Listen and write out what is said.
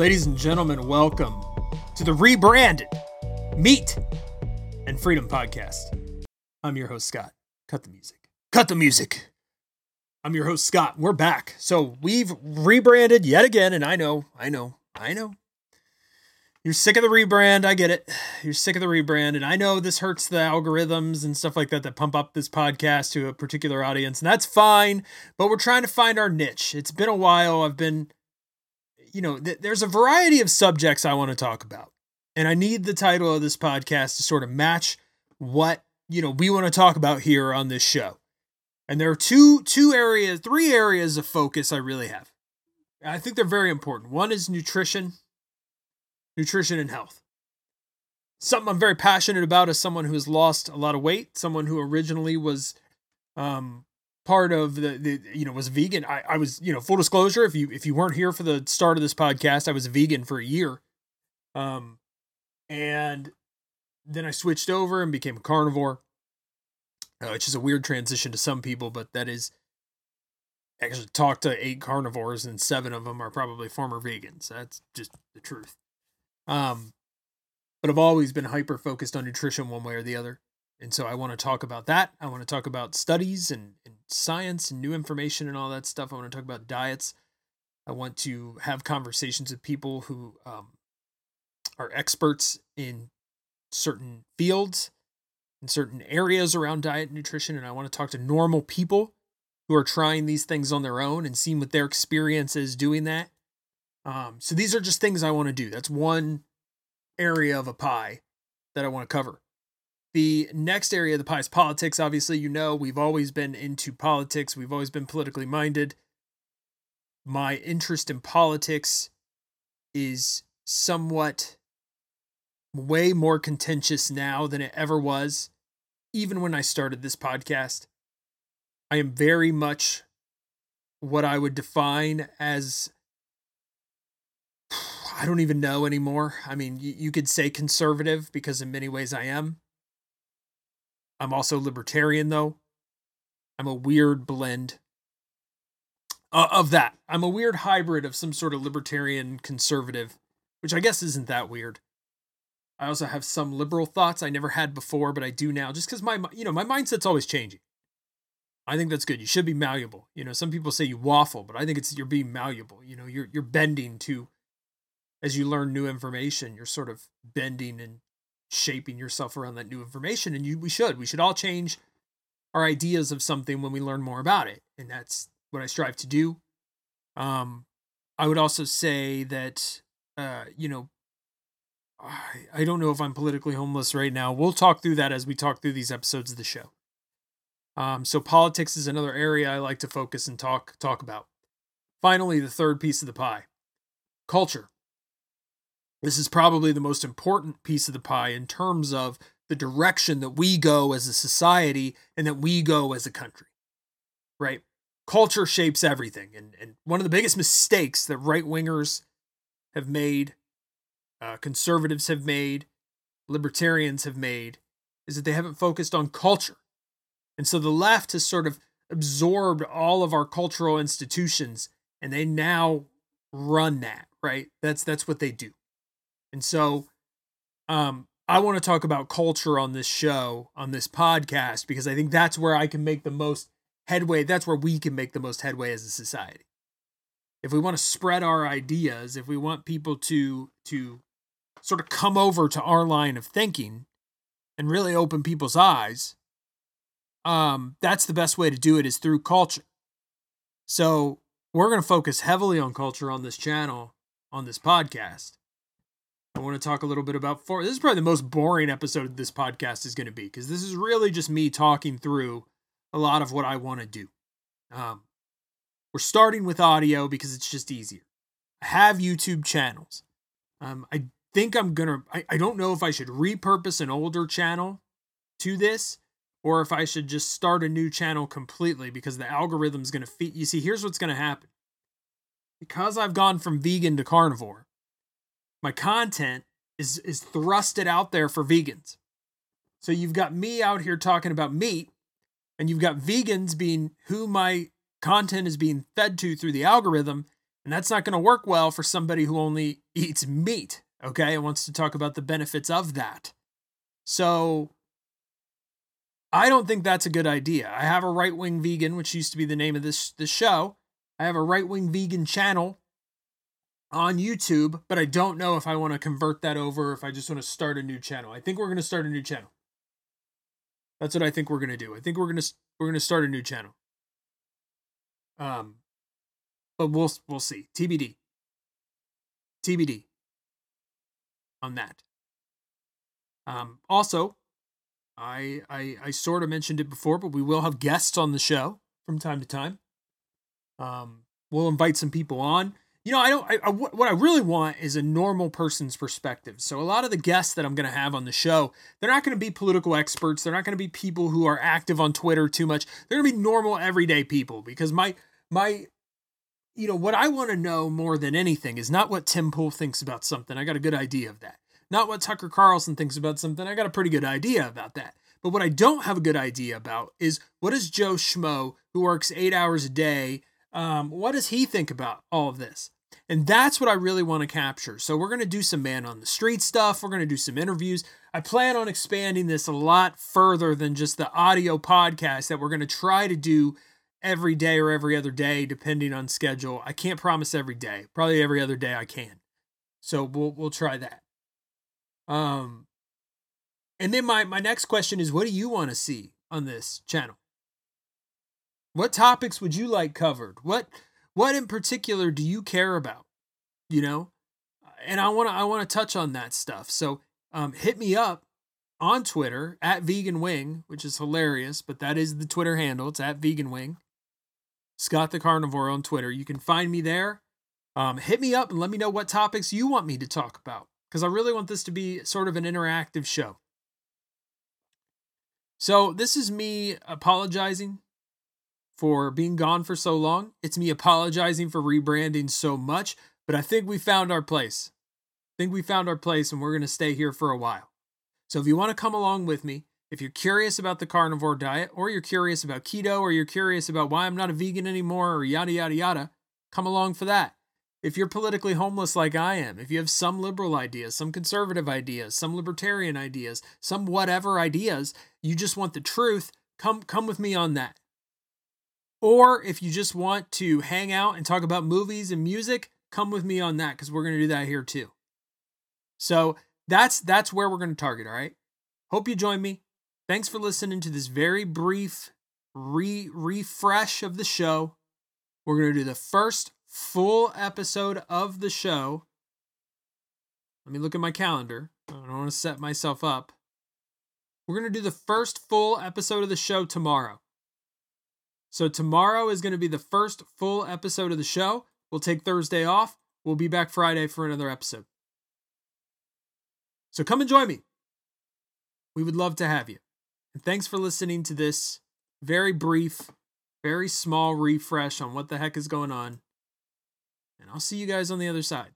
Ladies and gentlemen, welcome to the rebranded Meat and Freedom Podcast. I'm your host, Scott. Cut the music. Cut the music. I'm your host, Scott. We're back. So we've rebranded yet again, and I know, I know, I know. You're sick of the rebrand. I get it. You're sick of the rebrand. And I know this hurts the algorithms and stuff like that that pump up this podcast to a particular audience. And that's fine. But we're trying to find our niche. It's been a while. I've been, you know, th- there's a variety of subjects I want to talk about. And I need the title of this podcast to sort of match what, you know, we want to talk about here on this show. And there are two two areas, three areas of focus I really have. I think they're very important. One is nutrition nutrition and health. Something I'm very passionate about as someone who has lost a lot of weight, someone who originally was um, part of the, the you know was vegan. I, I was you know full disclosure if you if you weren't here for the start of this podcast, I was vegan for a year, um, and then I switched over and became a carnivore, uh, which is a weird transition to some people, but that is actually talked to eight carnivores and seven of them are probably former vegans. That's just the truth. Um, but I've always been hyper focused on nutrition one way or the other. And so I want to talk about that. I want to talk about studies and, and science and new information and all that stuff. I want to talk about diets. I want to have conversations with people who um, are experts in certain fields in certain areas around diet and nutrition. And I want to talk to normal people who are trying these things on their own and seeing what their experience is doing that. Um, so these are just things I want to do. That's one area of a pie that I want to cover. The next area of the pie is politics. Obviously, you know, we've always been into politics, we've always been politically minded. My interest in politics is somewhat way more contentious now than it ever was, even when I started this podcast. I am very much what I would define as I don't even know anymore. I mean, you, could say conservative because in many ways I am. I'm also libertarian, though. I'm a weird blend uh, of that. I'm a weird hybrid of some sort of libertarian conservative, which I guess isn't that weird. I also have some liberal thoughts I never had before, but I do now, just because my you know my mindset's always changing. I think that's good. You should be malleable. You know, some people say you waffle, but I think it's you're being malleable. You know, you're you're bending to as you learn new information, you're sort of bending and shaping yourself around that new information. And you, we should, we should all change our ideas of something when we learn more about it. And that's what I strive to do. Um, I would also say that, uh, you know, I, I don't know if I'm politically homeless right now. We'll talk through that as we talk through these episodes of the show. Um, so politics is another area I like to focus and talk talk about. Finally, the third piece of the pie, culture. This is probably the most important piece of the pie in terms of the direction that we go as a society and that we go as a country. Right? Culture shapes everything. And, and one of the biggest mistakes that right wingers have made, uh, conservatives have made, libertarians have made, is that they haven't focused on culture. And so the left has sort of absorbed all of our cultural institutions and they now run that, right? That's that's what they do. And so um, I want to talk about culture on this show, on this podcast, because I think that's where I can make the most headway. That's where we can make the most headway as a society. If we want to spread our ideas, if we want people to to sort of come over to our line of thinking and really open people's eyes, um, that's the best way to do it is through culture. So we're going to focus heavily on culture on this channel, on this podcast. I want to talk a little bit about four. This is probably the most boring episode this podcast is going to be because this is really just me talking through a lot of what I want to do. Um, we're starting with audio because it's just easier. I have YouTube channels. Um, I think I'm gonna. I, I don't know if I should repurpose an older channel to this or if I should just start a new channel completely because the algorithm's gonna feed. You see, here's what's gonna happen. Because I've gone from vegan to carnivore, my content is is thrusted out there for vegans. So you've got me out here talking about meat, and you've got vegans being who my content is being fed to through the algorithm, And that's not going to work well for somebody who only eats meat, okay, and wants to talk about the benefits of that. So I don't think that's a good idea. I have a right wing vegan, which used to be the name of this, this show. I have a right wing vegan channel on YouTube, but I don't know if I want to convert that over if I just want to start a new channel. I think we're going to start a new channel. That's what I think we're going to do. I think we're going to we're going to start a new channel. Um but we'll we'll see. TBD. TBD on that. Um also, I I I sort of mentioned it before, but we will have guests on the show from time to time. Um we'll invite some people on you know, I don't. I, I, what I really want is a normal person's perspective. So a lot of the guests that I'm going to have on the show, they're not going to be political experts. They're not going to be people who are active on Twitter too much. They're going to be normal, everyday people. Because my my, you know, what I want to know more than anything is not what Tim Pool thinks about something. I got a good idea of that. Not what Tucker Carlson thinks about something. I got a pretty good idea about that. But what I don't have a good idea about is what does Joe Schmo, who works eight hours a day um, what does he think about all of this? And that's what I really want to capture. So we're going to do some man on the street stuff. We're going to do some interviews. I plan on expanding this a lot further than just the audio podcast that we're going to try to do every day or every other day, depending on schedule. I can't promise every day. Probably every other day I can. So we'll we'll try that. Um, and then my my next question is, what do you want to see on this channel? What topics would you like covered? What what in particular do you care about? You know? And I want to I want to touch on that stuff. So um, hit me up on Twitter at Vegan Wing, which is hilarious, but that is the Twitter handle. It's at Vegan Wing. Scott the Carnivore on Twitter. You can find me there. Um, hit me up and let me know what topics you want me to talk about because I really want this to be sort of an interactive show. So, this is me apologizing for being gone for so long. It's me apologizing for rebranding so much, but I think we found our place. I think we found our place and we're going to stay here for a while. So if you want to come along with me, if you're curious about the carnivore diet, or you're curious about keto, or you're curious about why I'm not a vegan anymore, or yada, yada, yada, come along for that. If you're politically homeless like I am, if you have some liberal ideas, some conservative ideas, some libertarian ideas, some whatever ideas, you just want the truth, come come with me on that. Or if you just want to hang out and talk about movies and music, come with me on that because we're going to do that here too. So that's that's where we're going to target. All right. Hope you join me. Thanks for listening to this very brief re refresh of the show. We're going to do the first full episode of the show. Let me look at my calendar. I don't want to set myself up. We're going to do the first full episode of the show tomorrow. So tomorrow is going to be the first full episode of the show. We'll take Thursday off. We'll be back Friday for another episode. So come and join me. We would love to have you. And thanks for listening to this very brief, very small refresh on what the heck is going on. And I'll see you guys on the other side.